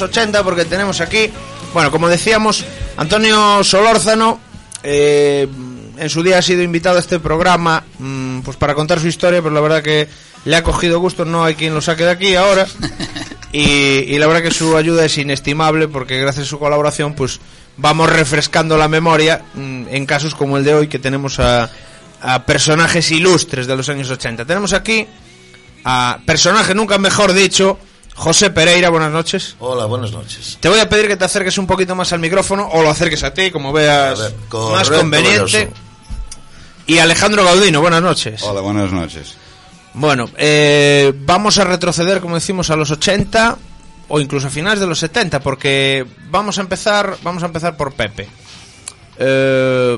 los 80 porque tenemos aquí, bueno, como decíamos, Antonio Solórzano, eh, en su día ha sido invitado a este programa mm, pues para contar su historia, pero la verdad que le ha cogido gusto, no hay quien lo saque de aquí ahora. Y, y la verdad que su ayuda es inestimable porque gracias a su colaboración pues vamos refrescando la memoria mm, en casos como el de hoy que tenemos a, a personajes ilustres de los años 80. Tenemos aquí a personaje nunca mejor dicho, José Pereira, buenas noches. Hola, buenas noches. Te voy a pedir que te acerques un poquito más al micrófono o lo acerques a ti, como veas más conveniente. Y Alejandro Gaudino, buenas noches. Hola, buenas noches. Bueno, eh, vamos a retroceder, como decimos, a los 80 o incluso a finales de los 70, porque vamos a empezar, vamos a empezar por Pepe. Eh,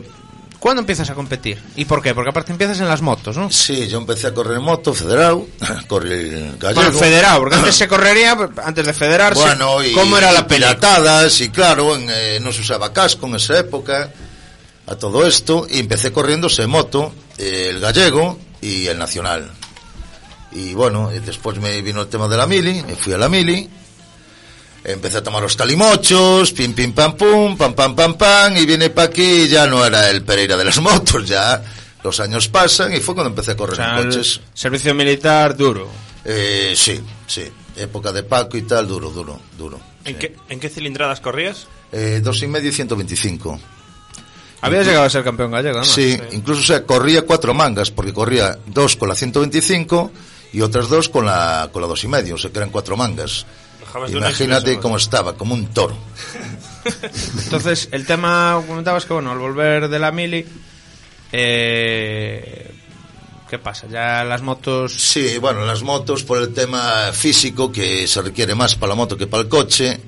¿Cuándo empiezas a competir? ¿Y por qué? Porque aparte empiezas en las motos, ¿no? Sí, yo empecé a correr en moto, federado, corrí gallego. Bueno, federado, porque antes se correría, antes de federarse, Bueno, y, ¿cómo era y la película? piratadas, y claro, en, eh, no se usaba casco en esa época, a todo esto, y empecé corriéndose en moto, eh, el gallego y el nacional. Y bueno, después me vino el tema de la mili, me fui a la mili, empecé a tomar los talimochos, pim pim pam pum, pam pam pam pam, y viene pa' aquí y ya no era el Pereira de las motos, ya los años pasan y fue cuando empecé a correr O sea, en coches. servicio militar duro. Eh, sí, sí, época de Paco y tal, duro, duro, duro. ¿En qué, ¿En qué cilindradas corrías? Eh, dos y medio y 125. Habías llegado a ser campeón gallego, ¿no? Sí, incluso o sea, corría cuatro mangas, porque corría dos con la 125 y otras dos con la, con la dos y medio, o sea que eran cuatro mangas. Dejabas de una Imagínate cómo estaba, como un toro. Entonces, el tema, comentabas que, bueno, al volver de la mili, eh, ¿qué pasa? Ya las motos... Sí, bueno, las motos por el tema físico, que se requiere más para la moto que para el coche,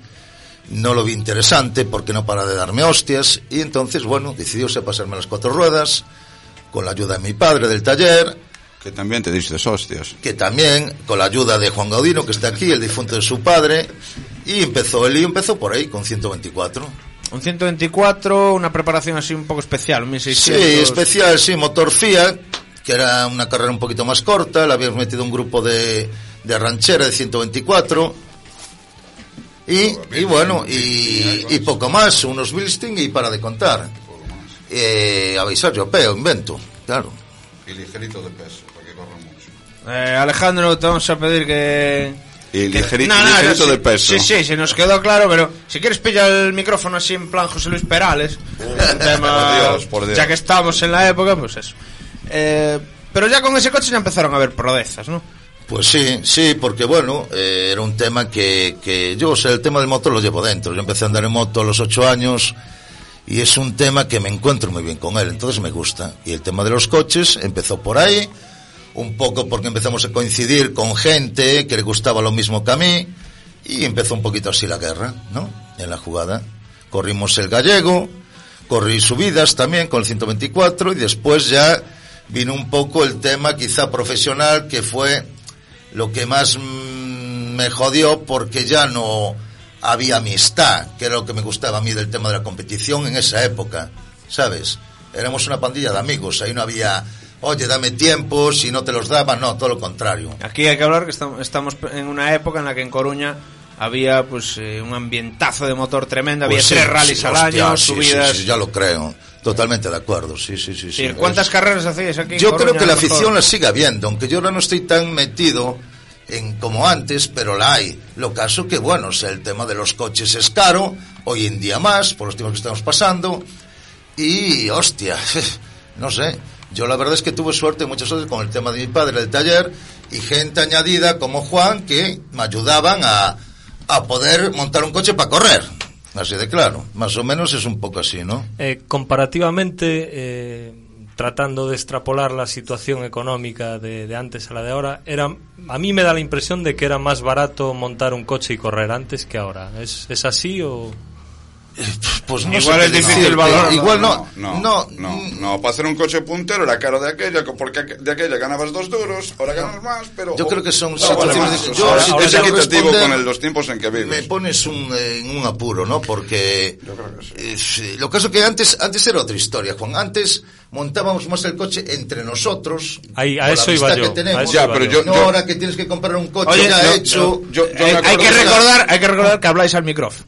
no lo vi interesante porque no para de darme hostias y entonces, bueno, decidióse pasarme las cuatro ruedas con la ayuda de mi padre del taller, Que también te diste hostias. que también con la ayuda de Juan Gaudino, que está aquí, el difunto de su padre, y empezó, el lío empezó por ahí, con 124. Un 124, una preparación así un poco especial, un 1600. Sí, especial, sí, motor Fiat, que era una carrera un poquito más corta, le habíamos metido un grupo de, de ranchera de 124. Y, y bueno, y, y poco más, unos Bilsting y para de contar. Eh, avisar yo peo, invento, claro. Y ligerito de peso, Eh, Alejandro, te vamos a pedir que... Y que- ligeri- No, no, ligerito de peso. Sí, sí, se nos quedó claro, pero si quieres pillar el micrófono así en plan José Luis Perales, un tema- Por Dios, por Dios. ya que estamos en la época, pues eso. Eh, pero ya con ese coche ya empezaron a haber prodezas, ¿no? Pues sí, sí, porque bueno, eh, era un tema que, que yo, o sea, el tema del motor lo llevo dentro. Yo empecé a andar en moto a los ocho años y es un tema que me encuentro muy bien con él, entonces me gusta. Y el tema de los coches empezó por ahí, un poco porque empezamos a coincidir con gente que le gustaba lo mismo que a mí y empezó un poquito así la guerra, ¿no? En la jugada. Corrimos el gallego, corrí subidas también con el 124 y después ya vino un poco el tema quizá profesional que fue lo que más mm, me jodió porque ya no había amistad, que era lo que me gustaba a mí del tema de la competición en esa época, ¿sabes? Éramos una pandilla de amigos, ahí no había, oye, dame tiempo, si no te los daba, no, todo lo contrario. Aquí hay que hablar que estamos, en una época en la que en Coruña había pues eh, un ambientazo de motor tremendo, había Pues sí, tres rallies sí, al hostia, año, sí, subidas. sí, ya lo creo, totalmente de acuerdo, sí, sí, sí. ¿Cuántas Es- carreras hacíais aquí? en Yo creo Coruña, que la afición la sigue habiendo, aunque yo ahora no estoy tan metido en como antes, pero la hay. Lo caso que, bueno, o sea, el tema de los coches es caro, hoy en día más, por los tiempos que estamos pasando, y, hostia, no sé, yo la verdad es que tuve suerte, muchas veces, con el tema de mi padre del taller, y gente añadida como Juan, que me ayudaban a, a poder montar un coche para correr. Así de claro, más o menos es un poco así, ¿no? Eh, comparativamente, eh, tratando de extrapolar la situación económica de, de antes a la de ahora, era, a mí me da la impresión de que era más barato montar un coche y correr antes que ahora. ¿Es, es así o...? Pues no Igual es difícil decirte. valorarlo. Igual no. no, No, no, no, para hacer un coche puntero era caro de aquella, porque de aquella ganabas dos duros, ahora ganas más, pero... Yo creo que son No, situaciones yo, ahora, si ahora te es equitativo con el- los tiempos en que vives. Me pones un, eh, en un apuro, ¿no? Porque Yo creo que sí. eh, sí, lo caso que antes antes era otra historia, Juan. Antes montábamos más el coche entre nosotros. Ahí, a eso iba yo, que tenemos. a eso Ya, pero yo. yo- no ahora que tienes que comprar un coche ya hecho. Eh, hay que- recordar, hay que recordar que habláis al micrófono.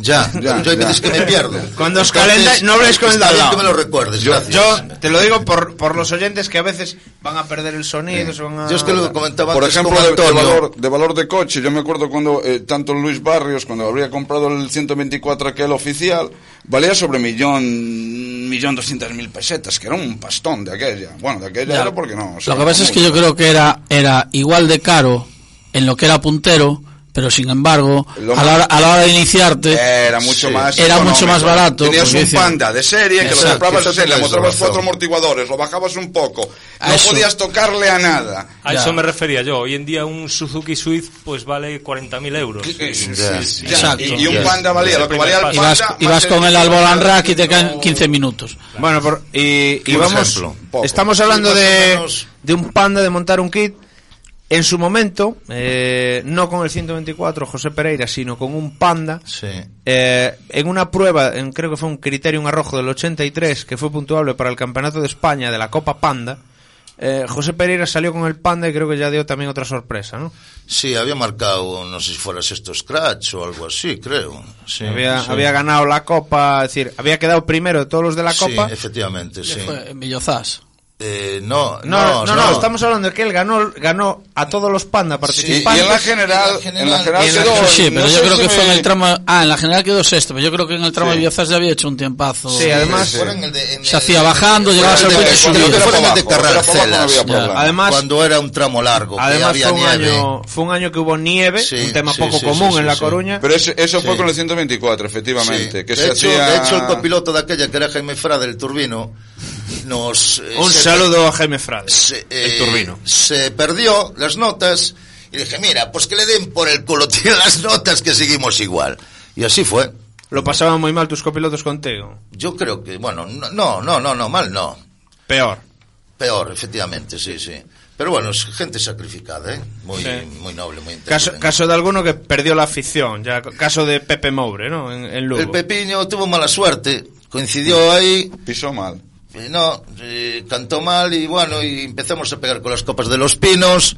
Ya, Ya, yo hay ya. veces que me pierdo. Cuando os calentáis, no habléis con el de que me lo recuerdes, gracias. Yo te lo digo por, por los oyentes que a veces van a perder el sonido, se van a... Yo es que lo comentaba Por antes ejemplo, de, de valor, de valor de coche, yo me acuerdo cuando eh, tanto Luis Barrios, cuando habría comprado el 124 aquel oficial, valía sobre millón, millón doscientas mil pesetas, que era un pastón de aquella. Bueno, de aquella Ya. era porque no. o sea, Lo que pasa es que yo creo que era, era igual de caro en lo que era puntero, pero sin embargo, Lo a la, hora, a la hora de iniciarte, Era mucho Sí. más Era mucho más barato, Tenías un panda de serie que lo Exacto, comprabas de eso serie, le montabas cuatro amortiguadores, lo bajabas un poco. A No eso. podías tocarle a nada. A Ya. eso me refería yo. Hoy en día un Suzuki Swift pues vale 40.000 euros. Sí, sí. Exacto. Y, y un panda valía lo que valía el primer y panda. vas, y vas con el Alboran Rack y te caen 15 minutos. Bueno, por- y, y vamos, estamos hablando de, menos. de un panda de montar un kit. En su momento, eh, no con el 124 José Pereira, sino con un panda, Sí. eh, en una prueba, en, creo que fue un Criterium Arrojo del 83, que fue puntuable para el Campeonato de España de la Copa Panda, eh, José Pereira salió con el panda y creo que ya dio también otra sorpresa, ¿no? Sí, había marcado, no sé si fuera esto Scratch o algo así, creo. Sí, había, sí. había ganado la Copa, es decir, había quedado primero de todos los de la Sí, Copa. efectivamente, sí. Fue en Villozás. Eh, no, No, no, no, no, estamos hablando de que él ganó, ganó a todos los panda Y, y participantes. en la general, En la en la general y en la- quedó. Sí, pero yo creo si que fue en el tramo... Ah, en la general quedó sexto, pero yo creo que en el tramo Sí. de Villozás ya había hecho un tiempazo. Sí, además- en el de- en Se el- hacía bajando, llegabas fuera al y. Además- cuando era un tramo largo, Además había fue un, nieve. año, fue un año que hubo nieve, Sí, un tema sí, poco sí, común sí, en La sí. Coruña. Pero eso fue Sí. con el 124, efectivamente. Sí. Que de, se hecho, hacía... de hecho, el copiloto de aquella, que era Jaime Frade, el turbino, nos... eh, un saludo a Jaime Frade. se, eh, el turbino. se perdió las notas y dije, mira, pues que le den por el culo, tiene las notas que seguimos igual. Y así fue. Lo pasaban muy mal tus copilotos contigo. Yo creo que, bueno, no, no, no, no, no, mal no. Peor. Peor, efectivamente, sí, sí. Pero bueno, es gente sacrificada, ¿eh? Muy, Sí. muy noble, muy Caso, inteligente. caso de alguno que perdió la afición. Ya, caso de Pepe Moure, ¿no? En, en Lugo. El Pepiño tuvo mala suerte, coincidió ahí, Pisó mal. Eh, no, eh, cantó mal y bueno, y empezamos a pegar con las copas de los pinos,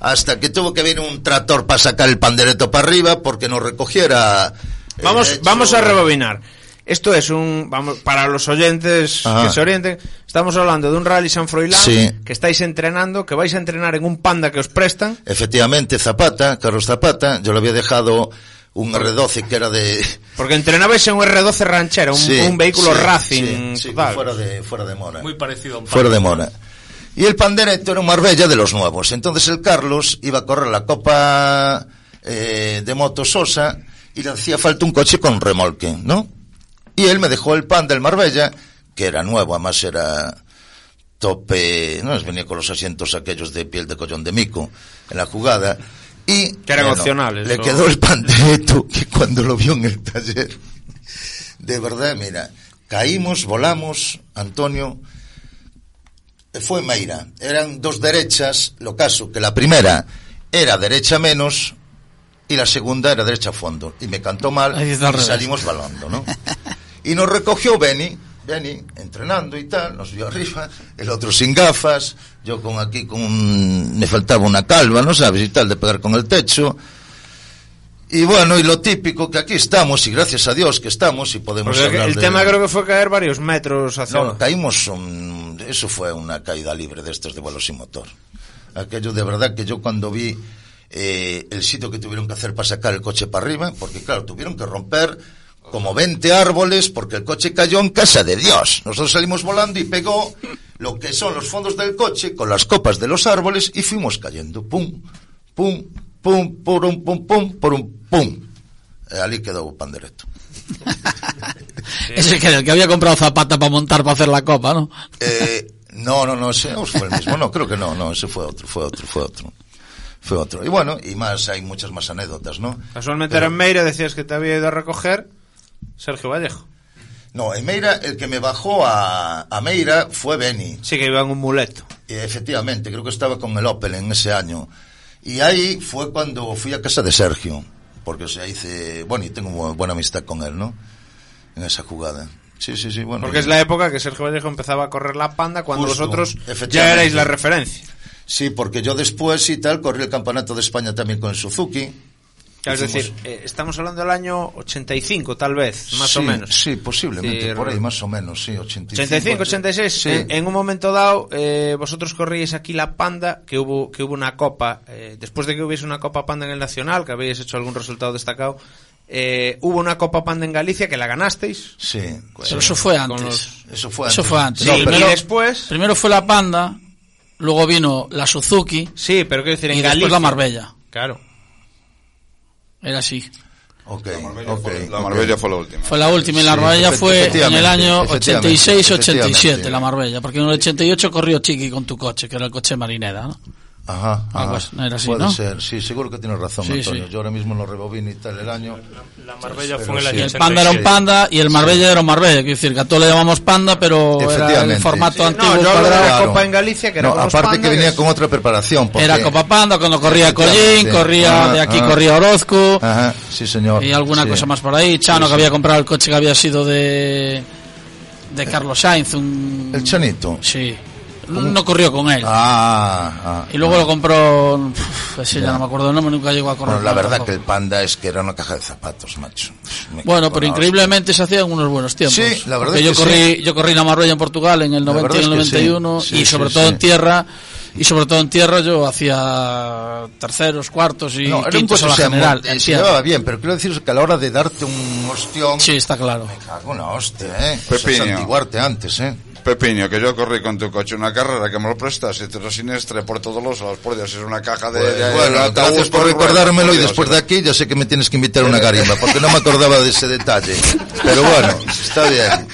hasta que tuvo que venir un tractor para sacar el pandereto para arriba porque nos recogiera. eh, Vamos, hecho- vamos a rebobinar. Esto es un, vamos, para los oyentes Ajá. que se orienten, estamos hablando de un rally San Froilán Sí. que estáis entrenando, que vais a entrenar en un panda que os prestan. Efectivamente, Zapata, Carlos Zapata, yo le había dejado un R12 que era de... Porque entrenabais en un R12 ranchera, un, Sí, un vehículo sí, Racing sí, total. fuera de, fuera de Mora. Muy parecido a un fuera de Mora. Y el Pandereto era un Marbella de los nuevos. Entonces el Carlos iba a correr la Copa eh, de Moto Sosa y le hacía falta un coche con remolque, ¿no? Y él me dejó el pan del Marbella, que era nuevo, además era tope, no venía con los asientos aquellos de piel de collón de mico en la jugada. Y Que Le quedó el Pandereto que cuando lo vio en el taller, de verdad, mira, caímos, volamos, Antonio, fue Meira. Eran dos derechas, lo caso, que la primera era derecha menos y la segunda era derecha a fondo. Y me cantó mal y salimos balando, ¿no? Y nos recogió Benny, Benny, entrenando y tal, nos vio arriba, el otro sin gafas, yo con aquí con un... me faltaba una calva, ¿no sabes? Y tal, de pegar con el techo. Y bueno, y lo típico que aquí estamos, y gracias a Dios que estamos, y podemos Porque hablar el de- tema creo que fue caer varios metros hacia no, caímos, un- eso fue una caída libre de estos de vuelo sin motor. Aquello de verdad que yo cuando vi eh, el sitio que tuvieron que hacer para sacar el coche para arriba, porque claro, tuvieron que romper como 20 árboles porque el coche cayó en casa de Dios. Nosotros salimos volando y pegó lo que son los fondos del coche con las copas de los árboles y fuimos cayendo. Pum, pum, pum, pum, pum, pum, pum, pum. Eh, allí quedó Pandereto. Ese que era el que había comprado Zapata para montar para hacer la copa, ¿no? Eh, no, no, no, ese no fue el mismo. No, creo que no, no, ese fue otro, fue otro, fue otro. Fue otro. Y bueno, y más, hay muchas más anécdotas, ¿no? Casualmente Pero- era en Meira, decías que te había ido a recoger Sergio Vallejo. No, en Meira, el que me bajó a, a Meira fue Beni. Sí, que iba en un muleto. Y efectivamente, creo que estaba con el Opel en ese año. Y ahí fue cuando fui a casa de Sergio, porque o sea, hice, bueno, y tengo bu- buena amistad con él, ¿no? En esa jugada. Sí, sí, sí, bueno. Porque es la época que Sergio Vallejo empezaba a correr la panda cuando Justo, vosotros ya erais la referencia. Sí, porque yo después y tal corrí el campeonato de España también con Suzuki. Claro, es decir, eh, estamos hablando del año 85, tal vez, más Sí, o menos. Sí, posiblemente, Sí, por ahí, más o menos, sí, 85. 85, 86. Sí. En, en un momento dado, eh, vosotros corríais aquí la panda, que hubo, que hubo una copa, eh, después de que hubiese una copa panda en el Nacional, que habéis hecho algún resultado destacado, eh, hubo una copa panda en Galicia que la ganasteis. Sí. Pero eso fue antes. los- Eso fue Eso antes. fue antes. Sí, No, y primero, después... primero fue la Panda, luego vino la Suzuki Sí, pero quiero decir, en y Galicia... después la Marbella. Claro. Era así. Ok, Marbella ok, fue- la. Marbella fue la última. Fue la última y la Sí, Marbella fue en el año efectivamente, 86-87 efectivamente. la Marbella, porque en el 88 corrió Chiqui con tu coche, que era el coche Marineda, ¿no? Ajá, ajá. era así, Puede ¿no? ser, sí, seguro que tienes razón, Sí, Antonio. sí. Yo ahora mismo lo rebobino y tal el año. La Marbella Pero fue el sí. año Y el Panda era un 86. Panda y el Marbella era un Marbella, quiero decir, que a todos le llamamos Panda, pero era el formato Sí, antiguo no, yo cuadrado. la Claro. copa en Galicia, que era No, aparte que venía con otra preparación. porque- Era Copa Panda, cuando corría Collín, corría Ajá, de aquí ajá. corría Orozco Ajá, sí, señor. y alguna Sí. cosa más por ahí. Chano, Sí, que sí. había comprado el coche que había sido de de Carlos Sainz, un El Chanito. Sí. No corrió con él. Ah, ah. Y luego lo compró, uf, ese ya no me acuerdo el nombre, nunca llegó a correr. Bueno, la con él verdad tampoco. que el Panda es que era una caja de zapatos, macho. Me Bueno, pero en increíblemente se hacían unos buenos tiempos. Sí, la verdad es yo que corrí, sí. yo corrí la Marbella en Portugal en el La 90 y el verdad es que sí. 91 Sí, y sobre sí, todo sí. en tierra y sobre todo en tierra yo hacía terceros, cuartos y No, era un quintos a la general. muy- en se tierra. llevaba bien, pero quiero decir que a la hora de darte un ostión, Sí, está claro. me cago en la hostia, eh. O sea, santiguarte antes, eh. Pepiño, que yo corrí con tu coche una carrera que me lo prestas y te lo sinestre por todos los lados, por Dios, es una caja de... Pues, de- bueno, de gracias por recordármelo y después de aquí ya sé que me tienes que invitar a una garimba, porque no me acordaba de ese detalle. Pero bueno, está bien.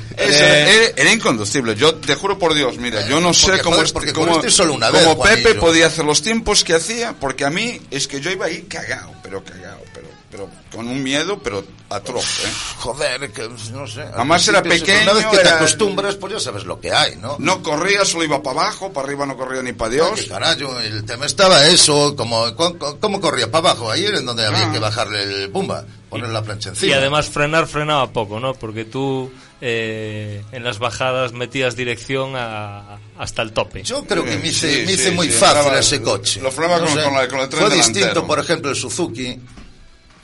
Ese era, era- inconducible. Yo te juro por Dios, mira, yo no sé cómo, joder, es- porque cómo, corriste solo una cómo vez, Pepe podía hacer los tiempos que hacía, porque a mí es que yo iba ahí cagado, pero cagado, pero, pero con un miedo, pero atroz, ¿eh? Joder, que no sé. Además era pequeño, Una vez que te acostumbras, pues ya sabes lo que hay, ¿no? No corría, solo iba para abajo, para arriba no corría ni para Ay, Dios. qué carajo, el tema estaba eso, como, ¿cómo, cómo corría para abajo? Ahí era en donde había Ah. que bajarle el bumba, poner la plancha encima. Y además frenar frenaba poco, ¿no? Porque tú eh, en las bajadas metías dirección a- hasta el tope. Yo creo que me hice, Sí, me hice sí, muy sí, fácil ese coche. lo frenaba con- con la- con el tren Fue delantero. distinto, por ejemplo, el Suzuki,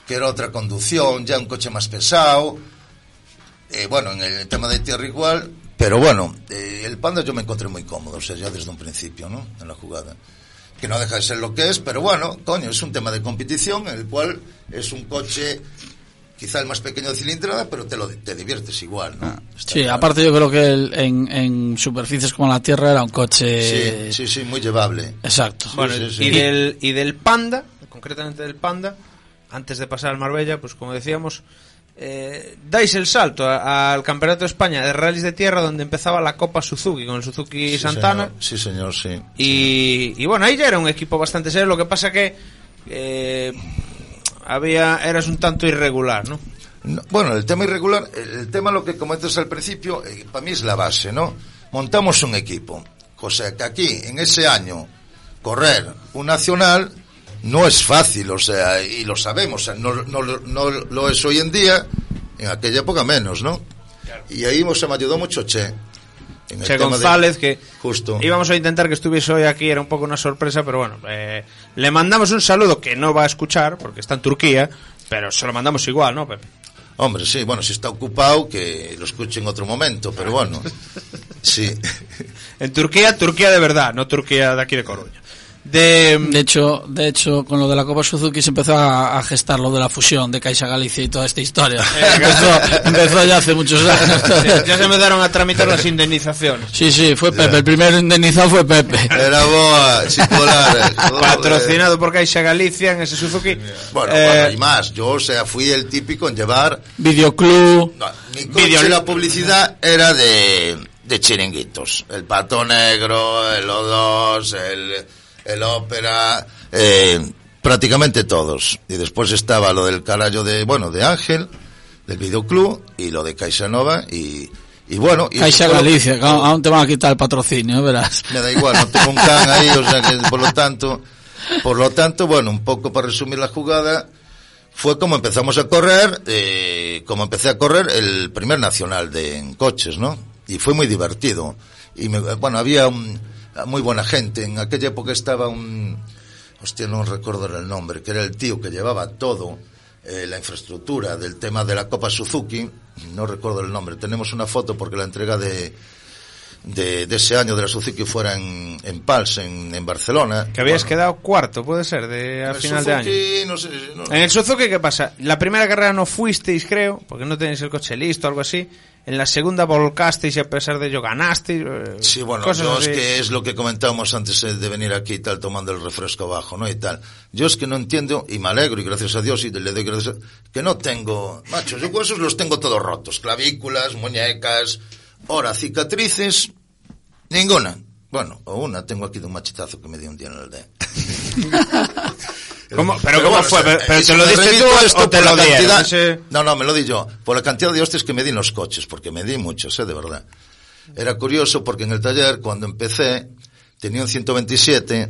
que era otra conducción, ya un coche más pesado. Eh, bueno, en el tema de tierra igual. Pero bueno, eh, el Panda yo me encontré muy cómodo, o sea, ya desde un principio, ¿no? En la jugada. Que no deja de ser lo que es, pero bueno, coño, es un tema de competición, en el cual es un coche quizá el más pequeño de cilindrada, pero te lo te diviertes igual, ¿no? Está Sí, claro. aparte yo creo que el- en, en superficies como la Tierra era un coche... Sí, sí, sí, muy llevable. Exacto. Bueno, sí, sí. y del y del Panda, concretamente del Panda, antes de pasar al Marbella, pues como decíamos, eh, dais el salto al Campeonato de España de rallies de tierra donde empezaba la Copa Suzuki con el Suzuki Sí, Santana. señor. Sí, señor, sí. Y, y bueno, ahí ya era un equipo bastante serio, lo que pasa que eh, había eras un tanto irregular, ¿no? No, bueno, el tema irregular, el, tema lo que comentas al principio, eh, para mí es la base, ¿no? Montamos un equipo. O sea, que aquí, en ese año, correr un nacional no es fácil, o sea, y lo sabemos, o sea, no, no, lo- no lo es hoy en día, en aquella época menos, ¿no? Y ahí o sea, me ayudó mucho Che. En el de- González, que Justo. íbamos a intentar que estuviese hoy aquí, era un poco una sorpresa, pero bueno, eh, le mandamos un saludo que no va a escuchar, porque está en Turquía, pero se lo mandamos igual, ¿no, Pepe? Hombre, sí, bueno, si está ocupado, que lo escuche en otro momento, pero bueno, sí. En Turquía, Turquía de verdad, no Turquía de aquí de Coruña. De, De hecho, de hecho, con lo de la Copa Suzuki se empezó a, a gestar lo de la fusión de Caixa Galicia y toda esta historia. empezó, empezó ya hace muchos años. ya se empezaron a tramitar las indemnizaciones. Sí, sí, fue Pepe. El primero indemnizado fue Pepe. Era boa, circular. joder. Patrocinado por Caixa Galicia en ese Suzuki. Bueno, Eh, bueno, y más. Yo, o sea, fui el típico en llevar. Videoclub. No, mi coche, Video- la publicidad era de, de chiringuitos. El Pato Negro, el O2, el, el Ópera, eh, prácticamente todos. Y después estaba lo del carajo de, bueno, de Ángel, del videoclub y lo de Caixa Nova y, y bueno... Y Caixa Galicia, aún aún te van a quitar el patrocinio, verás. me da igual, no tengo un can ahí, o sea que por lo tanto, por lo tanto, bueno, un poco para resumir la jugada, fue como empezamos a correr, eh, como empecé a correr el primer nacional de en coches, ¿no? Y fue muy divertido. Y me- bueno, había un- muy buena gente. En aquella época estaba un, hostia, no recuerdo el nombre, que era el tío que llevaba todo, eh, la infraestructura del tema de la Copa Suzuki, no recuerdo el nombre. Tenemos una foto porque la entrega de, de, de ese año de la Suzuki fuera en, en Pals, en, en Barcelona. Que habías Bueno, quedado cuarto, puede ser, de a el final de año. Suzuki, no sé, no- En el Suzuki, ¿qué pasa? La primera carrera no fuisteis, creo, porque no tenéis el coche listo o algo así. En la segunda volcasteis y a pesar de ello ganasteis. eh, Sí, bueno, cosas yo es que es lo que comentábamos antes eh, de venir aquí y tal, tomando el refresco abajo, ¿no? Y tal. Yo es que no entiendo, y me alegro, y gracias a Dios, y le doy gracias a... que no tengo, macho, yo huesos los tengo todos rotos, clavículas, muñecas, ahora cicatrices, ninguna. Bueno, o una, tengo aquí de un machetazo que me dio un día en el dedo. ¿Cómo? ¿Pero cómo fue? ¿Pero eh, te lo diste tú esto o te por lo dieron? cantidad- Ese- No, no, me lo di yo. Por la cantidad de hostias que me di en los coches, porque me di muchos, eh, de verdad. Era curioso porque en el taller, cuando empecé, tenía un 127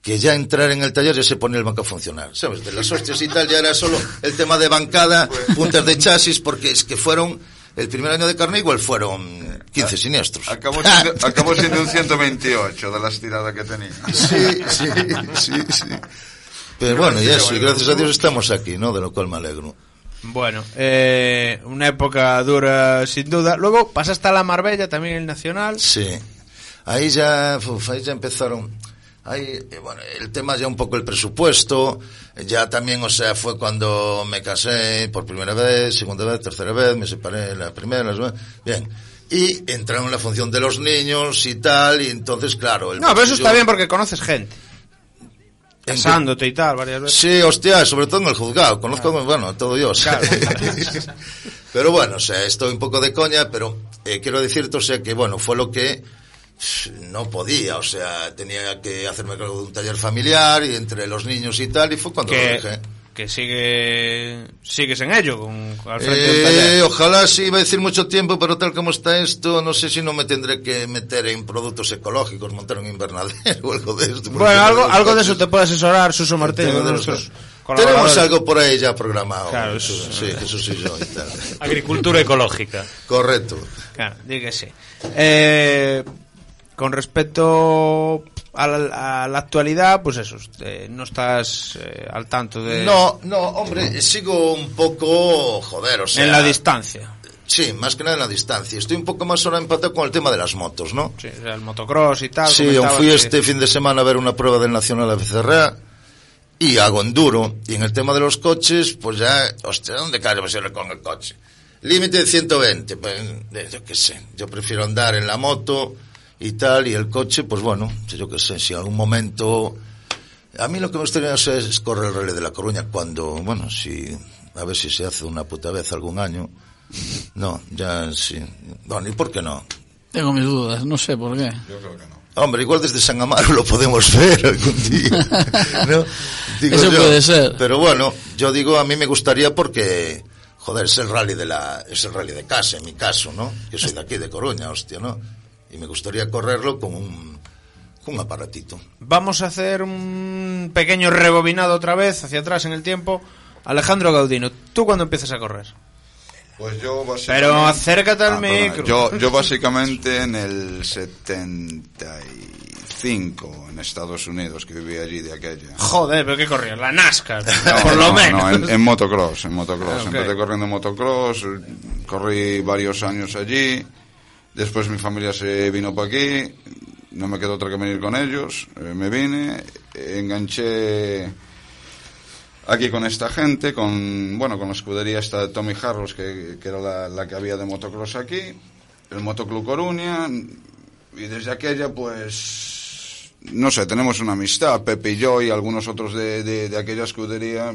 que ya entrar en el taller ya se ponía el banco a funcionar, ¿sabes? De las hostias y tal ya era solo el tema de bancada, puntas de chasis, porque es que fueron, el primer año de Carnival fueron 15 siniestros. Acabó siendo, acabó siendo un 128 de la estirada que tenía. Sí, sí, sí, sí. Pero bueno, y eso, y gracias a Dios estamos aquí, ¿no? De lo cual me alegro. Bueno, eh, una época dura sin duda. Luego pasaste a la Marbella, también el Nacional. Sí. Ahí ya, uf, ahí ya empezaron. Ahí, eh, bueno, el tema ya un poco el presupuesto. Ya también, o sea, fue cuando me casé por primera vez, segunda vez, tercera vez, me separé la primera, la. Bien. Y entraron en la función de los niños y tal, y entonces, claro. El No, pero eso está bien porque conoces gente. Casándote y tal, varias veces. Sí, hostia, sobre todo en el juzgado. Conozco, bueno, todo yo. pero bueno, o sea, estoy un poco de coña, pero eh, quiero decirte, o sea, que bueno, fue lo que no podía, o sea, tenía que hacerme cargo de un taller familiar y entre los niños y tal, y fue cuando lo Que, dejé. que sigue, sigues en ello, con, al frente del Eh, taller. ojalá sí, iba a decir mucho tiempo, pero tal como está esto, no sé si no me tendré que meter en productos ecológicos, montar un invernadero o algo de esto. Bueno, algo, algo de eso te puede asesorar Suso El Martín, tema uno de de los nuestros coches. colaboradores. Tenemos algo por ahí ya programado. Claro, eso, eso- sí, eso sí yo y tal. Agricultura ecológica. Correcto. Claro, sí. Eh, con respecto a la, a la actualidad, pues eso, eh, no estás eh, al tanto de... No, no, hombre, sigo un poco, joder, o sea... en la distancia. Sí, más que nada en la distancia. Estoy un poco más ahora empatado con el tema de las motos, ¿no? Sí, el motocross y tal. Sí, yo fui que- este fin de semana a ver una prueba del Nacional de Becerra y hago enduro. Y en el tema de los coches, pues ya, hostia, ¿dónde cae me con el coche? Límite de 120, pues, yo qué sé. Yo prefiero andar en la moto y tal, y el coche, pues bueno, yo qué sé, si en algún momento... A mí lo que me gustaría hacer es correr el Rally de la Coruña cuando, bueno, si, a ver si se hace una puta vez algún año. No, ya sí. Bueno, ¿y por qué no? Tengo mis dudas, no sé por qué. Yo creo que no. Hombre, igual desde San Amaro lo podemos ver algún día. ¿no? Digo Eso yo. puede ser. Pero bueno, yo digo, a mí me gustaría porque, joder, es el rally de la, es el rally de casa, en mi caso, ¿no? Que soy de aquí, de Coruña, hostia, ¿no? Y me gustaría correrlo con un, con un aparatito. Vamos a hacer un pequeño rebobinado otra vez hacia atrás en el tiempo. Alejandro Gaudino, ¿tú cuándo empiezas a correr? Pues yo básicamente... Pero acércate al Ah, micro. Yo, yo básicamente en el 75 en Estados Unidos, que vivía allí de aquella. Joder, pero ¿qué corrías? La NASCAR, No, por lo no, menos. no, en, en motocross, en motocross. Ah, ok. Empecé corriendo en motocross, corrí varios años allí. Después mi familia se vino para aquí, no me quedó otra que venir con ellos. eh, me vine, enganché aquí con esta gente, con bueno, con la escudería esta de Tommy Harros, que, que era la, que había de motocross aquí, el Motoclub Coruña, y desde aquella pues no sé, tenemos una amistad, Pepe y yo y algunos otros de, de aquella escudería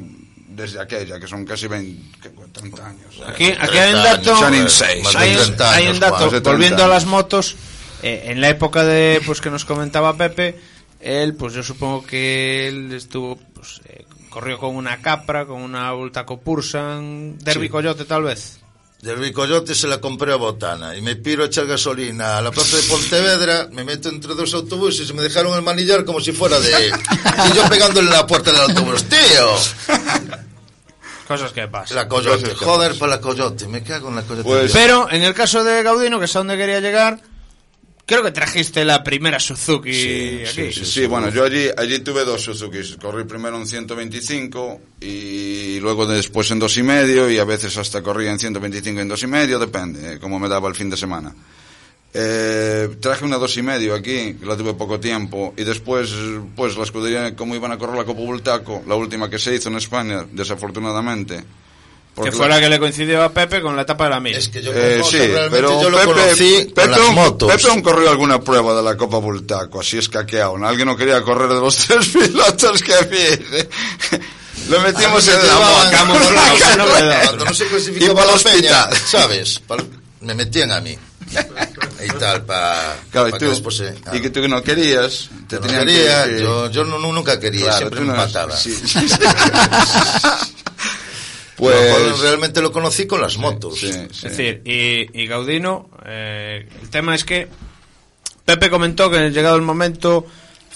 desde aquella, que son casi 20, ¿qué? 30 años. Aquí, aquí 30 hay un dato. Son hay, un- 30 hay años, un dato, Juan. Más de 30 volviendo a las motos, eh, en la época de pues que nos comentaba Pepe, él, pues yo supongo que él estuvo pues, eh, corrió con una Capra, con una Ultaco Pursan, Derby Sí. Coyote tal vez. Del Coyote se la compré a Botana y me piro a echar gasolina a la plaza de Pontevedra, me meto entre dos autobuses y me dejaron el manillar como si fuera de... y yo pegándole en la puerta del autobús, tío. Cosas que pasan. La Coyote, joder para la Coyote, me cago en la Coyote. Pues- Pero en el caso de Gaudino, que es a donde quería llegar, creo que trajiste la primera Suzuki Sí, aquí. sí, Sí, bueno, yo allí, allí tuve dos Suzuki. Corrí primero en 125 y luego después en dos y medio y a veces hasta corría en 125 y en dos y medio, depende, eh, como me daba el fin de semana. Eh, traje una dos y medio aquí, que la tuve poco tiempo, y después, pues la escudería, como iban a correr la Copa Bultaco, la última que se hizo en España, desafortunadamente. Que porque fue la que le coincidió a Pepe con la etapa de la mil. Es que yo Eh, con sí, pero yo lo Pepe, conocí con Pepe, las aún- motos. Pepe aún corrió alguna prueba de la Copa Bultaco, así escaqueado. Alguien no quería correr de los tres pilotos que había. Lo metimos en la moto. no. Cuando no se Y clasificaba para la peña. ¿sabes? Pa- Me metían a mí. Y tal, para Claro, y, que tú, después claro. y que tú no querías, te Yo no tenían quería, que... que- yo, yo no, no- nunca quería, Claro, siempre me no- mataba. sí. Pues pues... realmente lo conocí con las motos. sí, sí. Es decir, y, y Gaudino, eh, el tema es que Pepe comentó que llegado el momento,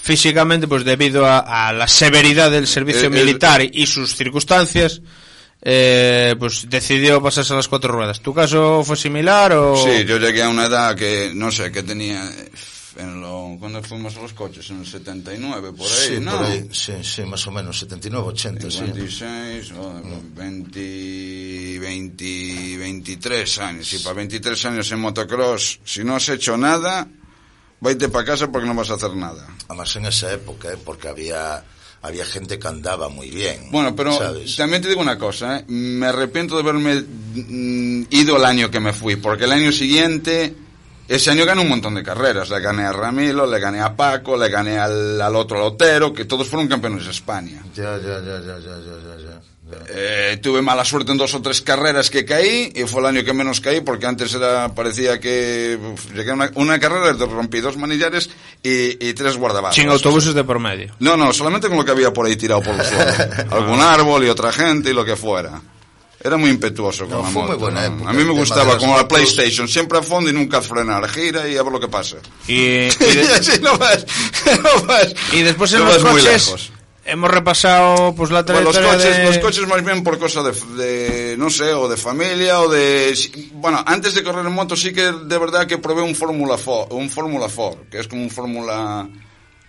físicamente, pues debido a, a la severidad del servicio El- el- militar y, y sus circunstancias, eh, pues decidió pasarse a las cuatro ruedas. ¿Tu caso fue similar o...? Sí, yo llegué a una edad que, no sé, que tenía... En lo, cuando fuimos a los coches, en el 79, por ahí, Sí, ¿no? por ahí, sí, sí, más o menos, 79, 80, sí. 56, o 20, 20, 23 años. Y para 23 años en motocross, si no has hecho nada, váyate para casa porque no vas a hacer nada. Además en esa época, ¿eh? porque había, había gente que andaba muy bien. Bueno, pero ¿sabes? también te digo una cosa, ¿eh? me arrepiento de haberme mm, ido el año que me fui, porque el año siguiente, ese año gané un montón de carreras, le gané a Ramilo, le gané a Paco, le gané al, al otro Lotero, que todos fueron campeones de España. Ya, ya, ya, ya, ya, ya, ya, ya. Eh, tuve mala suerte en dos o tres carreras que caí y fue el año que menos caí porque antes era parecía que uf, llegué a una, una carrera rompí dos manillares y, y tres guardabarros. Sin autobuses de por medio. No, no, solamente con lo que había por ahí tirado por el suelo. Algún árbol y otra gente y lo que fuera. Era muy impetuoso con No, la fue muy buena época, A mí me gustaba, como la. PlayStation, siempre a fondo y nunca a frenar. Gira y a ver lo que pasa. Y, y Y, de- así no vas, no vas. y después en no los coches lejos. hemos repasado pues la Pues los trayectoria coches, de... los coches más bien por cosa de, de, no sé, o de familia, o de... si- Bueno, antes de correr en moto sí que de verdad que probé un Fórmula 4, un Fórmula 4, que es como un Fórmula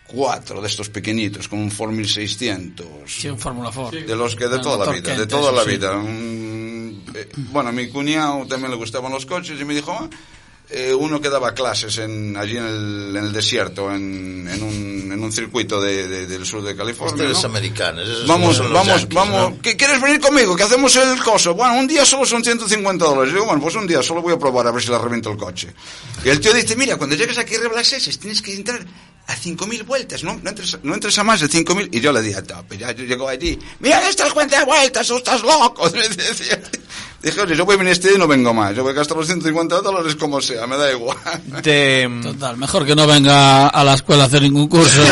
4 de estos pequeñitos, como un Ford 1600. Sí, un Fórmula 4. De los que de toda la vida, de toda la sí. vida. Un- eh, bueno, a mi cuñado también le gustaban los coches y me dijo, "Ah, eh, uno que daba clases en, allí en el, en el desierto, en, en, un, en un circuito de, de- del sur de California. Ustedes ¿no? americanos, esos Vamos, son los vamos, yanquis, vamos. ¿no? ¿Qué quieres venir conmigo? Que hacemos el coso. Bueno, un día solo son 150 dólares. Digo, bueno, pues un día solo voy a probar a ver si la reviento el coche. Y el tío dice, mira, cuando llegues aquí a las S, tienes que entrar a 5.000 vueltas, ¿no? No entres, no entres a más de 5.000. Y yo le dije, tope, ya yo llego allí. Mira, estas cuentas de vueltas, estás loco. Dije, oye, yo voy a venir este día y no vengo más. Yo voy a gastar los 150 dólares como sea, me da igual. de- Total, mejor que no venga a la escuela a hacer ningún curso, que,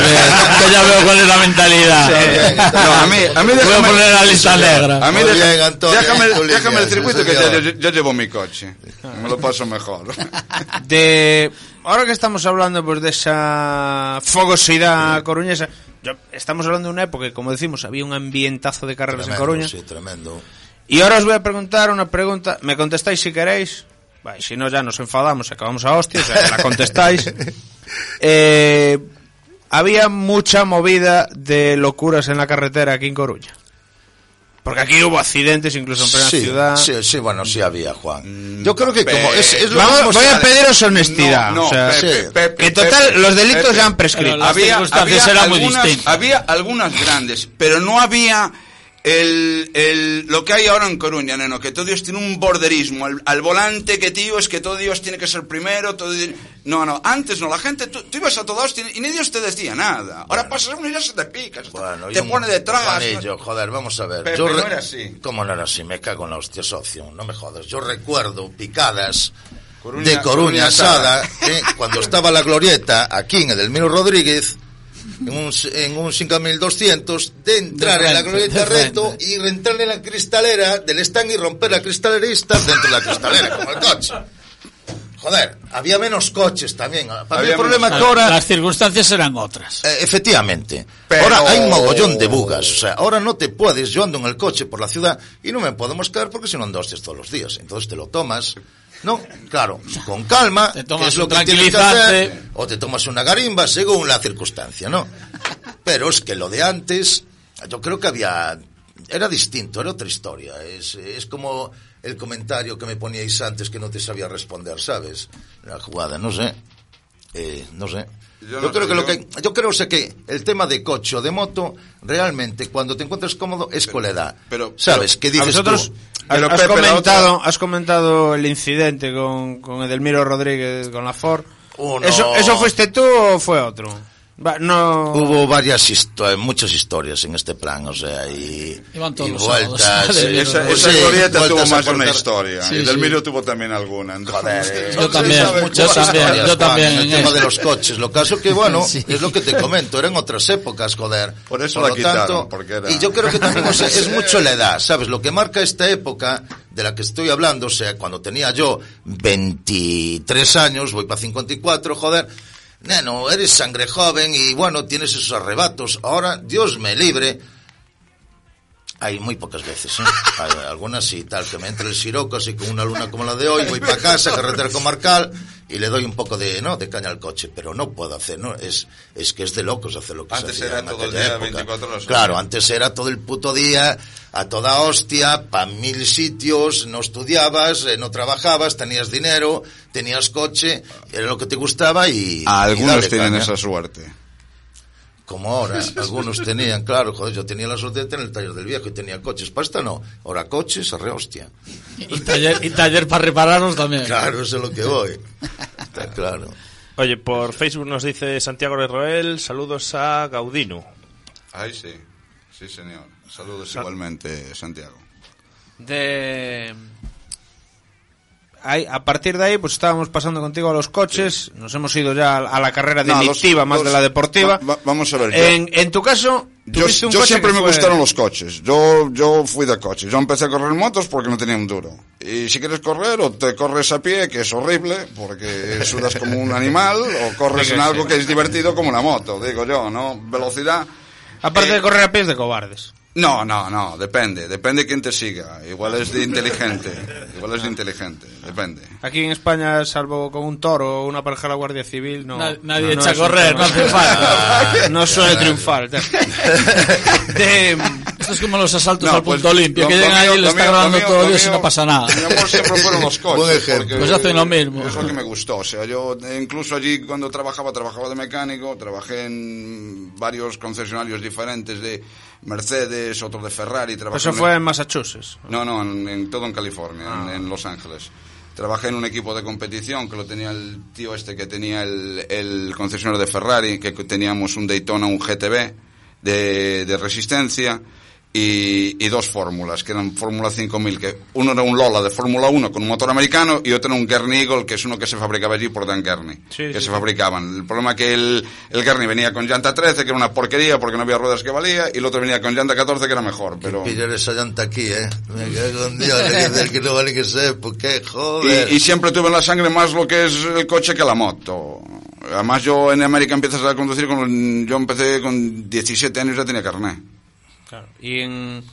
que ya veo cuál es la mentalidad. No, a mí, a mí Voy a déjame- poner la lista negra. A mí deja- déjame, tú déjame el circuito sí, que ya, ya- ya llevo mi coche. Me lo paso mejor. de ahora que estamos hablando pues de esa fogosidad coruñesa yo- estamos hablando de una época que como decimos había un ambientazo de carreras en Tremendo, Coruña Sí, tremendo. Y ahora os voy a preguntar una pregunta. Me contestáis si queréis si no ya nos enfadamos y acabamos a hostias la contestáis. Eh, había mucha movida de locuras en la carretera aquí en Coruña. Porque aquí hubo accidentes incluso en plena Sí, ciudad. sí, sí, bueno, sí había, Juan. Yo creo que Pe- como es, es lo Vamos- mismo voy a pediros honestidad No, no, o sea, Pepe, sí. Pepe, que total los delitos ya han prescrito. Había, había algunas, había algunas grandes, pero no había el, el, lo que hay ahora en Coruña, neno, que todo Dios tiene un borderismo al, al volante, que tío, es que todo Dios tiene que ser primero, todo Dios- No, no, antes no, la gente, tú, tú ibas a todos y ni Dios te decía nada. Ahora pasas uno y ya se te picas, Bueno, te pone detrás. Juanillo, joder, vamos a ver. Pepe, Yo no era así. ¿Cómo no era así? Me cago en la hostia, socio. No me jodas. Yo recuerdo picadas Coruña- de Coruña Coruña Asada, eh, cuando estaba la glorieta aquí en Edelmiro Rodríguez, en un, en un 5200 de entrar De en la frente, glorieta de frente. reto y entrar en la cristalera del stand y romper la cristalera y estar dentro de la cristalera, como el coche. Joder, había menos coches también. Había el problema menos- que ahora... Las circunstancias eran otras. Eh, efectivamente. Pero- Ahora hay un mogollón de bugas. O sea, ahora no te puedes. Yo ando en el coche por la ciudad y no me podemos caer porque si no ando todos los días. Entonces te lo tomas. No, claro, con calma, Te tomas que es lo que tienes que hacer, o te tomas una garimba según la circunstancia, ¿no? Pero es que lo de antes, yo creo que había, era distinto, era otra historia. Es, es como el comentario que me poníais antes que no te sabía responder, ¿sabes? La jugada, no sé. Eh, no sé. Yo creo sé, que lo que yo creo o sea, que el tema de coche o de moto realmente cuando te encuentras cómodo es con la edad. pero- sabes qué dices vosotros tú? has, Pero, has comentado, has comentado el incidente con, con Edelmiro Rodríguez con la Ford. Uno. ¿Eso, ¿Eso fuiste tú o fue otro? No. Hubo varias histo- muchas historias en este plan, o sea, y, Iban todos y los vueltas. Sí, Esa, esa sí, glorieta tuvo más de una historia. Sí, y del sí. Miro tuvo también alguna. entonces- Joder, Yo también, sabe yo también, historias yo El tema de los coches, lo caso que, bueno, Sí. es lo que te comento, eran otras épocas, joder. Por eso la lo quitaron, porque era- Y yo creo que también, o sea, es mucho la edad, ¿sabes? Lo que marca esta época de la que estoy hablando, o sea, cuando tenía yo 23 años, voy para 54, joder, neno, eres sangre joven y bueno, tienes esos arrebatos. Ahora, Dios me libre, hay muy pocas veces, ¿eh? Hay algunas sí, tal, que me entre el siroco así con una luna como la de hoy, voy para casa, carretera comarcal, y le doy un poco de, ¿no? De caña al coche, pero no puedo hacer, ¿no? Es, es que es de locos hacer lo que Antes se hacía era en todo el día, época. 24 horas. Claro, antes era todo el puto día, a toda hostia, pa' mil sitios, no estudiabas, eh, no trabajabas, tenías dinero, tenías coche, era lo que te gustaba y... y Algunos dale tienen caña. esa suerte. Como ahora, algunos tenían, claro, joder, yo tenía la suerte de tener el taller del viejo y tenía coches. Pasta no, ahora coches, arre hostia. Y taller, y taller para repararlos también. Claro, eso es lo que voy. Está claro. Oye, por Facebook nos dice Santiago de Roel, saludos a Gaudino. Ay, sí. Sí, señor. Saludos igualmente, Santiago. De. Ahí, a partir de ahí, pues estábamos pasando contigo a los coches. Nos hemos ido ya a la carrera No, delictiva los- más los- de la deportiva. va- va- vamos a ver, yo- En, tu caso, Yo, un siempre me fue- gustaron los coches. Yo, yo fui de coches. Yo empecé a correr motos porque no tenía un duro. Y si quieres correr, o te corres a pie, que es horrible, porque sudas como un animal, o corres en algo que es divertido como una moto, digo yo, ¿no? Velocidad. Aparte Eh, de correr a pies de cobardes. No, no, no, depende. Depende quién te siga. Igual es de inteligente. Igual es de inteligente. Depende. Aquí en España, salvo con un toro o una pareja de la Guardia Civil, no. Nad- nadie no echa a es un correr, no hace falta. No suele triunfar. De- Esto es como los asaltos No, al pues, punto limpio, lo- que llegan ahí y le lo está mío- grabando mío- todo Dios y no pasa nada. Mi amor siempre fueron los coches. Porque Pues hacen lo mismo. Es lo que me gustó. O sea, yo incluso allí cuando trabajaba, trabajaba de mecánico, trabajé en varios concesionarios diferentes de Mercedes, otro de Ferrari. Trabajé Eso en- fue en Massachusetts. No, no, en, en- todo en California, Ah. en, en Los Ángeles. Trabajé en un equipo de competición que lo tenía el tío este que tenía el, el concesionario de Ferrari, que teníamos un Daytona, un GTB de, de resistencia y, y dos fórmulas, que eran Fórmula 5000, que uno era un Lola de Fórmula 1 con un motor americano y otro era un Gurney Eagle, que es uno que se fabricaba allí por Dan Gurney, Sí, que sí, se sí. fabricaban. El problema que el, el Gurney venía con llanta 13, que era una porquería porque no había ruedas que valía, y el otro venía con llanta 14, que era mejor, pero... Pillar esa llanta aquí, ¿eh? Me cago en Dios, que que no vale que sé, porque joder. Y, y siempre tuve en la sangre más lo que es el coche que la moto. Además yo en América empiezas a conducir con... Yo empecé con 17 años ya tenía carnet. Claro. Y en-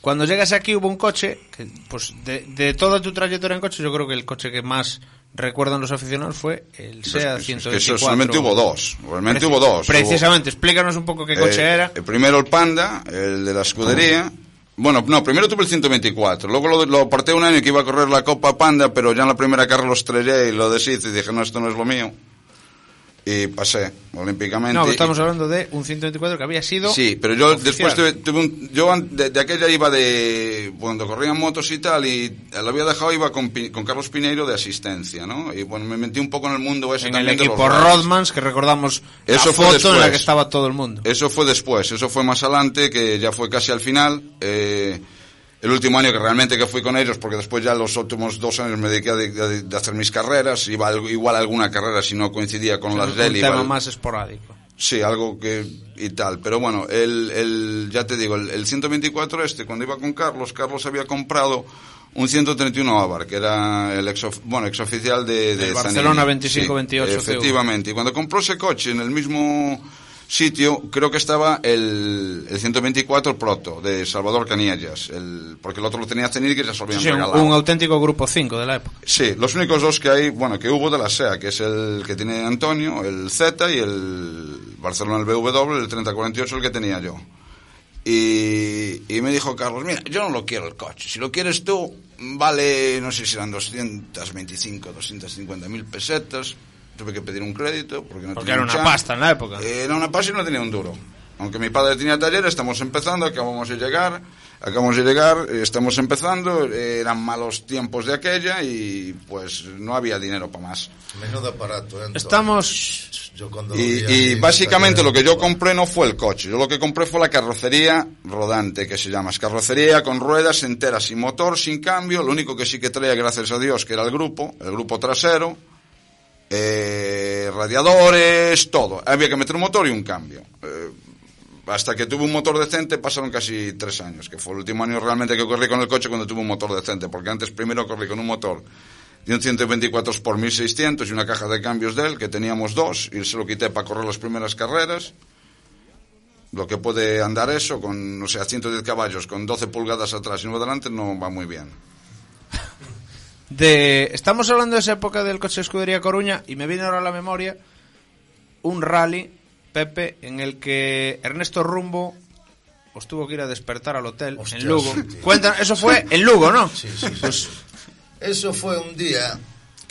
cuando llegas aquí hubo un coche, que, pues de, de toda tu trayectoria en coche, yo creo que el coche que más recuerdan los aficionados fue el SEA Es que 124. eso solamente hubo dos. Realmente hubo dos. Precisamente, explícanos un poco qué coche eh, era. El primero el Panda, el de la escudería. Bueno, no, primero tuve el 124. Luego lo, lo aparté un año que iba a correr la Copa Panda, pero ya en la primera carrera lo estrellé y lo deshice y dije, no, esto no es lo mío. Y pasé olímpicamente. No, estamos hablando de un 124 que había sido. Sí, pero yo oficial. después tuve, tuve un, yo de, de aquella iba de cuando corrían motos y tal y lo había dejado iba con, con Carlos Pineiro de asistencia, ¿no? Y bueno, me metí un poco en el mundo ese en el también de los equipo rallies. Rodmans, que recordamos la Eso fue foto en la que estaba todo el mundo. Eso fue después, eso fue más adelante, que ya fue casi al final. eh, el último año que realmente que fui con ellos, porque después ya los últimos dos años me dediqué a de, de- de hacer mis carreras, iba al- igual a alguna carrera si no coincidía con las un rally. tema más esporádico. Sí, algo que y tal. Pero bueno, el, el ya te digo, el, el 124 este, cuando iba con Carlos, Carlos había comprado un 131 Abar, que era el ex, bueno, exoficial de, de El Barcelona Zanini. 25-28 CV. Efectivamente. Y cuando compró ese coche en el mismo sitio, creo que estaba el, el 124 Proto, de Salvador Canillas, el, porque el otro lo tenía Zenit que ya se lo habían Sí, regalado. un auténtico grupo 5 de la época. Sí, los únicos dos que hay, bueno, que hubo de la SEA, que es el que tiene Antonio, el Z y el Barcelona el BW, el 3048 el que tenía yo. Y, y me dijo Carlos, mira, yo no lo quiero el coche, si lo quieres tú, vale, no sé si eran 225, 250 mil pesetas, tuve que pedir un crédito porque no Porque tenía era un una pasta en la época. Eh, Era una pasta y no tenía un duro. Aunque mi padre tenía taller, estamos empezando, acabamos de llegar, acabamos de llegar, eh, estamos empezando, eh, eran malos tiempos de aquella y pues no había dinero para más. Menudo aparato, ¿eh, Antonio? Estamos... Yo cuando Y, y básicamente lo que yo compré no fue el coche, yo lo que compré fue la carrocería rodante, que se llama, es carrocería con ruedas enteras, sin motor, sin cambio, lo único que sí que traía, gracias a Dios, que era el grupo, el grupo trasero, eh, radiadores, todo. Había que meter un motor y un cambio. Eh, hasta que tuve un motor decente pasaron casi tres años, que fue el último año realmente que corrí con el coche cuando tuve un motor decente, porque antes primero corrí con un motor de un 124 por 1600 y una caja de cambios de él, que teníamos dos, y se lo quité para correr las primeras carreras. Lo que puede andar eso, con, o sea, 110 caballos, con 12 pulgadas atrás y 9 delante, no va muy bien. De, estamos hablando de esa época del coche de escudería Coruña y me viene ahora a la memoria un rally, Pepe, en el que Ernesto Rumbo os tuvo que ir a despertar al hotel Hostias, en Lugo. sí, tío. Cuenta, eso fue en Lugo, ¿no? Sí, sí, sí. Pues Eso fue un día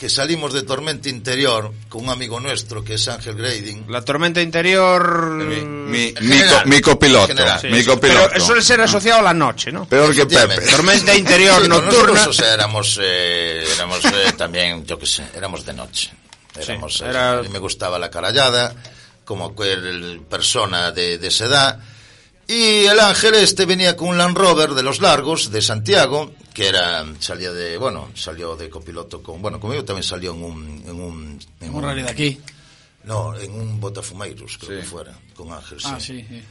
que salimos de Tormenta Interior con un amigo nuestro que es Ángel Grading. la tormenta interior... Mi, mi, En mi, general, co- mi copiloto, en general, Sí, mi copiloto. Pero suele ser asociado a la noche, ¿no? Peor que. Pepe. Tormenta interior Sí, no, nocturna. nosotros, o sea, éramos, eh, éramos eh, también, yo qué sé, éramos de noche. Éramos, Sí, eh, era- A mí me gustaba la carallada, como cualquier persona de, de esa edad. Y el ángel este venía con un Land Rover de los largos, de Santiago, que era, salía de, bueno, salió de copiloto con, bueno, conmigo también salió en un, en un, en Un rally de aquí. no, en un Botafumeiros, creo Sí. que fuera, con Ángel, Ah, sí, sí.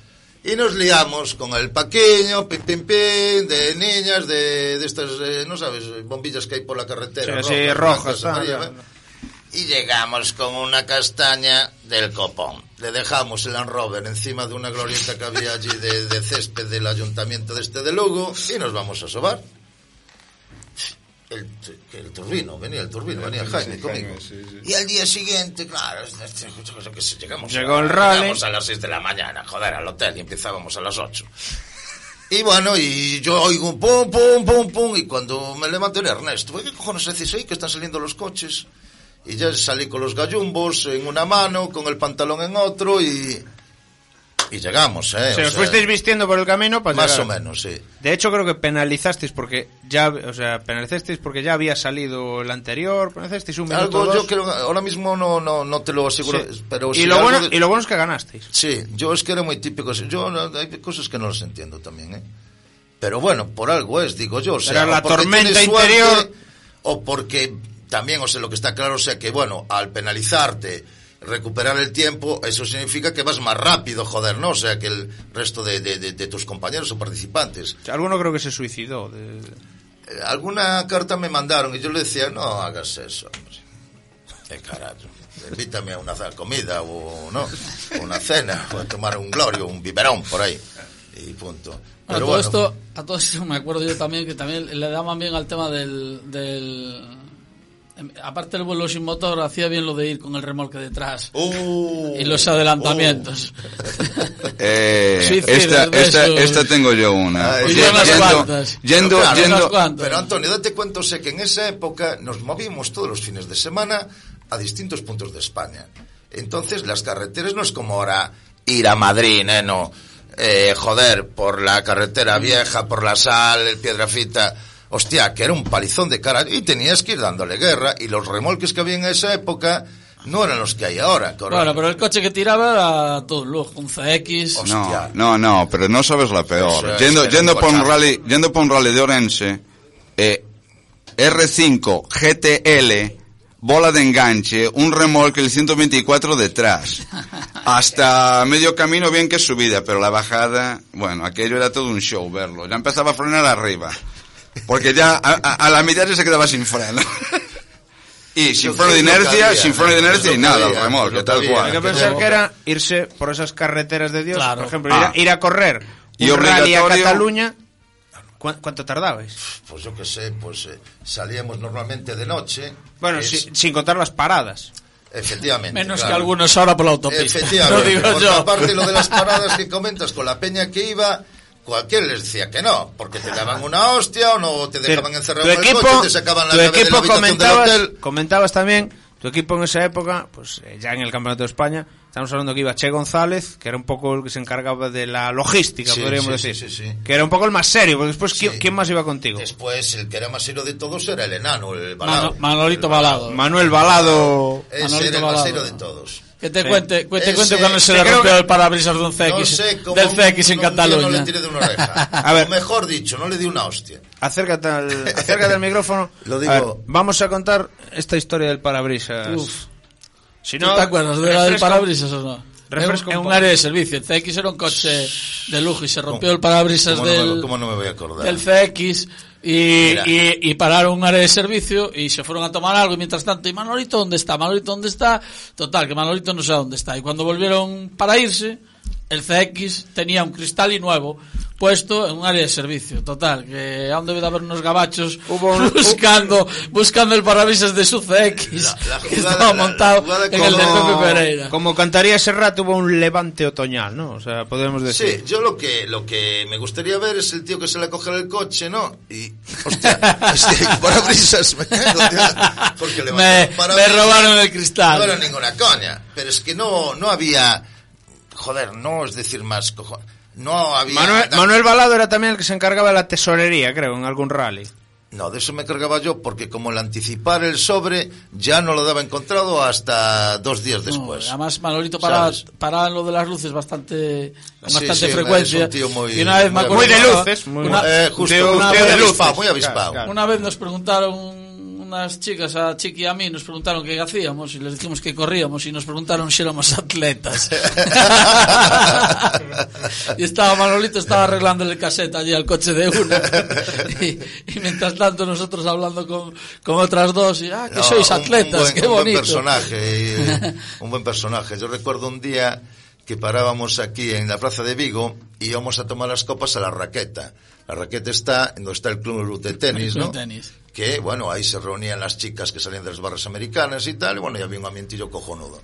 y nos liamos con el paqueño, pim, pim, pim, de niñas, de, de estas, eh, no sabes, bombillas que hay por la carretera. Sí, sí, rojas, blancas, ah, amarillas, ya. Y llegamos con una castaña del copón. Le dejamos el Rover encima de una glorieta que había allí de, de césped del ayuntamiento de este de Lugo y nos vamos a sobar. El, el turbino, venía el turbino, venía Jaime conmigo. Y al día siguiente, claro, es- es- es- que se- llegamos, Llegó a, el rally. llegamos a las 6 de la mañana, joder, al hotel y empezábamos a las 8. Y bueno, y yo oigo pum, pum, pum, pum, y cuando me levanto era Ernesto, ¿qué cojones decís ahí que están saliendo los coches? Y ya salí con los gallumbos en una mano, con el pantalón en otro y... Y llegamos, ¿eh? Se O os sea, fuisteis vistiendo por el camino para Más llegar. o menos, sí. De hecho, creo que penalizasteis porque ya, o sea, penalizasteis porque ya había salido el anterior, penalizasteis un minuto Algo, dos. yo creo, ahora mismo no, no, no te lo aseguro, Sí. pero y, lo bueno, de- y lo bueno es que ganasteis. Sí, yo es que era muy típico. Yo hay cosas que no las entiendo también, ¿eh? Pero bueno, por algo es, digo yo. O sea, Era la tormenta suerte, interior. O porque también, o sea, lo que está claro, o sea, que bueno, al penalizarte, recuperar el tiempo, eso significa que vas más rápido, joder, ¿no? O sea, que el resto de, de- de- de tus compañeros o participantes. Alguno creo que se suicidó. de- Eh, alguna carta me mandaron y yo le decía, no hagas eso, hombre. Qué carajo. Invítame a una comida o no, una cena, o a tomar un glorio, un biberón por ahí. Y punto. a todo esto, a todo esto me acuerdo yo también que también le daban bien al tema del, del aparte del vuelo sin motor hacía bien lo de ir con el remolque detrás Uh, y los adelantamientos. Eh, Suicidas esta, esta, esta tengo yo una. Ay, yo unas yendo- cuantas. Yendo, Claro, yendo, unas cuantas. Pero Antonio, date cuenta, sé que en esa época nos movíamos todos los fines de semana a distintos puntos de España. Entonces, las carreteras no es como ahora ir a Madrid, ¿eh? No. Eh, joder, por la carretera vieja, por la sal, el piedrafita. Hostia, que era un palizón de cara. Y tenías que ir dándole guerra. Y los remolques que había en esa época no eran los que hay ahora. correcto. Bueno, pero el coche que tiraba era todo lujo, un CX. Hostia. No, no, no, pero no sabes la peor. Eso yendo yendo un por un rally, yendo por un rally de Orense, eh, R5 GTL bola de enganche, un remolque, el 124 detrás. Hasta medio camino bien que subida, pero la bajada, bueno, aquello era todo un show verlo. Ya empezaba a frenar arriba. Porque ya a, a- a la mitad ya se quedaba sin freno. Y sin Yo freno de inercia, había, sin freno de inercia y nada, el había, remolque, tal había. cual. Hay que pensar que era irse por esas carreteras de Dios, Claro. por ejemplo, Ah. ir, a, ir a correr Y un rally a Cataluña. ¿Cu- ¿Cuánto tardabais? Pues yo qué sé, pues eh, salíamos normalmente de noche. Bueno, es- si- sin contar las paradas. Efectivamente. Menos claro. que algunos ahora por la autopista. Efectivamente. Digo porque yo. aparte lo de las paradas que comentas con la peña que iba, cualquiera les decía que no, porque te daban una hostia o no te dejaban encerrado tu en el equipo, coche, te sacaban la tu llave de la equipo del comentabas, hotel. comentabas también, tu equipo en esa época, pues eh, ya en el Campeonato de España, estamos hablando que iba Che González, que era un poco el que se encargaba de la logística, Sí, podríamos sí, decir. sí, sí, sí. Que era un poco el más serio, porque después, ¿quién, Sí. quién más iba contigo? Después, el que era más serio de todos era el enano, el balado. Mano- Manolito El Balado. Manuel Balado. Ese Manolito era el más serio de todos. Que te Sí. cuente, que te Ese- cuente cuando se le rompió que- el parabrisas de un CX, No sé del CX en un día Cataluña. No le tiré de una oreja. A ver. O mejor dicho, no le di una hostia. Acércate al, acércate al micrófono. Lo A digo. ver, vamos a contar esta historia del parabrisas. Uf. Si ¿Tú te acuerdas de la del parabrisas o no? refresca en un área de servicio. El CX era un coche de lujo y se rompió el parabrisas ¿Cómo, no del, me, cómo no me voy a acordar? del CX y, y, y pararon un área de servicio y se fueron a tomar algo y mientras tanto, ¿y Manolito dónde está? ¿Manolito dónde está? Total, que Manolito no sé dónde está. Y cuando volvieron para irse, el CX tenía un cristal y nuevo puesto en un área de servicio. Total, que aún debe de haber unos gabachos Hubo un- buscando, buscando el parabrisas de su CX La- la que jugada- estaba la- la montado jugada en el de como- Pepe Pereira. Como cantaría Serrat, hubo un levante otoñal, ¿no? O sea, podemos decir. Sí, yo lo que lo que me gustaría ver es el tío que se le coge el coche, ¿no? Y, hostia, es que parabrisas me cago, tío, porque Me, el me robaron el cristal. No era ninguna coña, pero es que no, no había, joder, no es decir más, cojo, no había... Manuel, Manuel Balado era también el que se encargaba de la tesorería, creo, en algún rally. No, de eso me cargaba yo, porque como el anticipar el sobre ya no lo daba encontrado hasta dos días No, después. además Manolito para, ¿Sabes? para en lo de las luces bastante con Sí, bastante sí, frecuencia. es un tío muy- y una vez me muy acuerdo Muy de luces, muy- una, Eh, justo, de- una de muy luces, avispado, claro, claro. una vez nos preguntaron unas chicas, a Chiqui y a mí, nos preguntaron qué hacíamos y les dijimos que corríamos y nos preguntaron si éramos atletas. y estaba Manolito, estaba arreglando el cassette allí al coche de uno. y, y mientras tanto nosotros hablando con, con otras dos y, ah, que No, sois atletas, un buen, qué un buen bonito. personaje, eh, un buen personaje. Yo recuerdo un día que parábamos aquí en la plaza de Vigo y íbamos a tomar las copas a la raqueta. La raqueta está donde está el club de tenis, ¿no? de tenis. Que, bueno, ahí se reunían las chicas que salían de las barras americanas y tal, y bueno, y había un ambientillo cojonudo.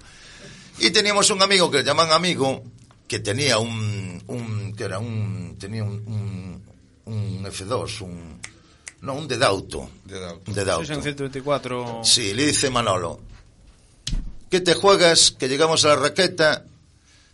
Y teníamos un amigo que le llaman amigo, que tenía un, un que era un, tenía un, un, un F2, un, no, un Dedauto. Dedauto. Un Dedauto. Sois en 124. Sí, le dice Manolo, ¿qué te juegas? Que llegamos a la raqueta,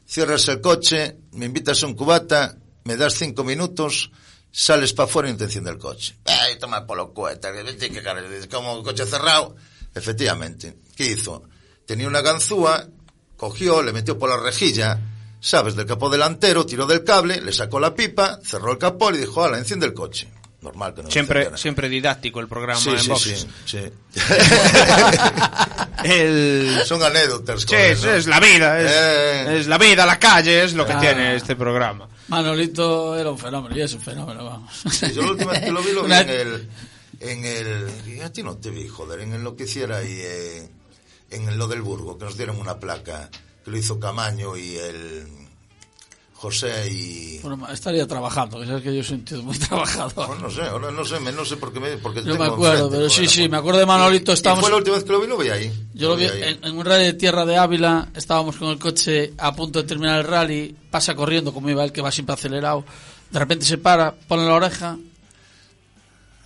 cierras el coche, me invitas a un cubata, me das cinco minutos, sales para afuera y te enciende el coche. Ay, toma por los cohetes, que como coche cerrado. Efectivamente, ¿qué hizo? Tenía una ganzúa, cogió, le metió por la rejilla, sabes, del capó delantero, tiró del cable, le sacó la pipa, cerró el capó y dijo, ala, enciende el coche. Normal que no Siempre, siempre didáctico el programa Sí, en sí, boxes. sí, sí. El... Son anécdotas. Sí, es, ¿no? es la vida, es, Eh. es la vida, la calle, es lo que Ah. tiene este programa. Manolito era un fenómeno y es un fenómeno, vamos. Sí, yo la última vez que lo vi, lo vi Una- en el... En el... y A ti no te vi, joder, en el lo que hiciera y... eh, en lo del Burgo, que nos dieron una placa, que lo hizo Camaño y el... José y... Bueno, estaría trabajando, que sabes que yo soy un tío muy trabajador. Bueno, no sé, ahora no sé, no sé por qué me... Porque Yo tengo me acuerdo, pero sí, sí, me acuerdo de Manolito, Y- y estábamos- fue la última vez que lo vi, lo vi ahí. Yo lo vi en, en un rally de tierra de Ávila, estábamos con el coche a punto de terminar el rally, pasa corriendo como iba él que va siempre acelerado, de repente se para, pone la oreja,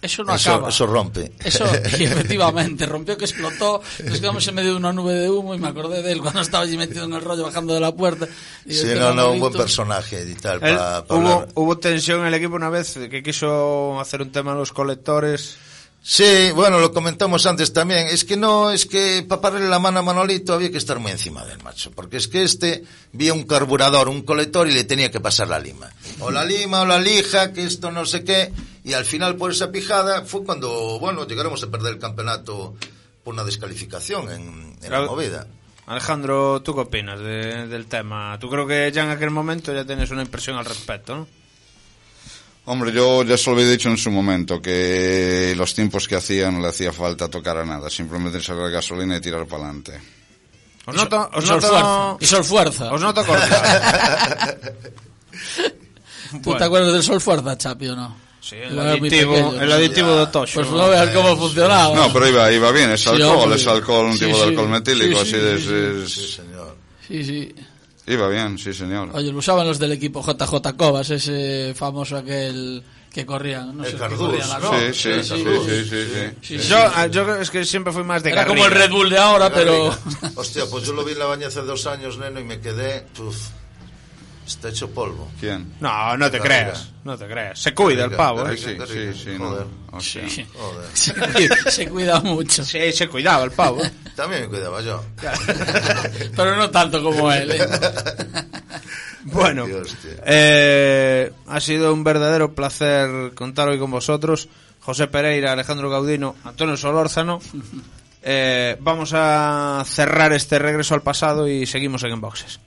eso no eso, acaba. eso rompe. Eso, y efectivamente, rompió que explotó, nos quedamos en medio de una nube de humo y me acordé de él cuando estaba allí metido en el rollo bajando de la puerta. Y Sí, no, no, un buen personaje y tal, Él- para hubo, hubo tensión en el equipo una vez que quiso hacer un tema en los colectores. Sí, bueno, lo comentamos antes también. Es que no, es que para pararle la mano a Manolito había que estar muy encima del macho. Porque es que este vía un carburador, un colector y le tenía que pasar la lima. O la lima o la lija, que esto no sé qué. Y al final por esa pijada fue cuando, bueno, llegaremos a perder el campeonato una descalificación en, en Claro. la movida. Alejandro, ¿tú qué opinas de- del tema? Tú creo que ya en aquel momento ya tienes una impresión al respecto, ¿no? Hombre, yo ya se lo había dicho en su momento, que los tiempos que hacía no le hacía falta tocar a nada, simplemente sacar gasolina y tirar para adelante. Os noto, os noto, fuerza. Y sol fuerza. os noto cordial. ¿Tú Bueno. te acuerdas del sol fuerza, Chapi, o no? Sí, el muy aditivo, pequeño. el aditivo de Tocho. Pues no veas cómo funcionaba. No, pero iba, iba bien, es Sí, alcohol, hombre. es alcohol, un Sí, tipo sí. de alcohol metílico, Sí, así sí, de... sí, es- Sí, señor. Sí, sí. Iba bien, sí señor. Oye, lo usaban los del equipo JJ Cobas, ese famoso aquel que corrían. No El sé corrían, la ¿no? Copa. Sí, sí, sí, sí, sí, sí, sí. Sí, sí. Yo, ah, yo creo- es que siempre fui más de Era como el. Red Bull de ahora, pero... Hostia, pues yo lo vi en la baña hace dos años, neno, y me quedé... Está hecho polvo. ¿Quién? No, no te Garriga. creas, no te creas. Se cuida el pavo, Sí, ¿eh? Sí, sí, sí, no. Joder. O sea, Sí. Joder. se, cuida, se cuida mucho. Sí, se cuidaba el pavo. También me cuidaba yo. Pero no tanto como él. ¿eh? Bueno, eh, ha sido un verdadero placer contar hoy con vosotros. José Pereira, Alejandro Gaudino, Antonio Solórzano. Eh, vamos a cerrar este regreso al pasado y seguimos en Enboxes.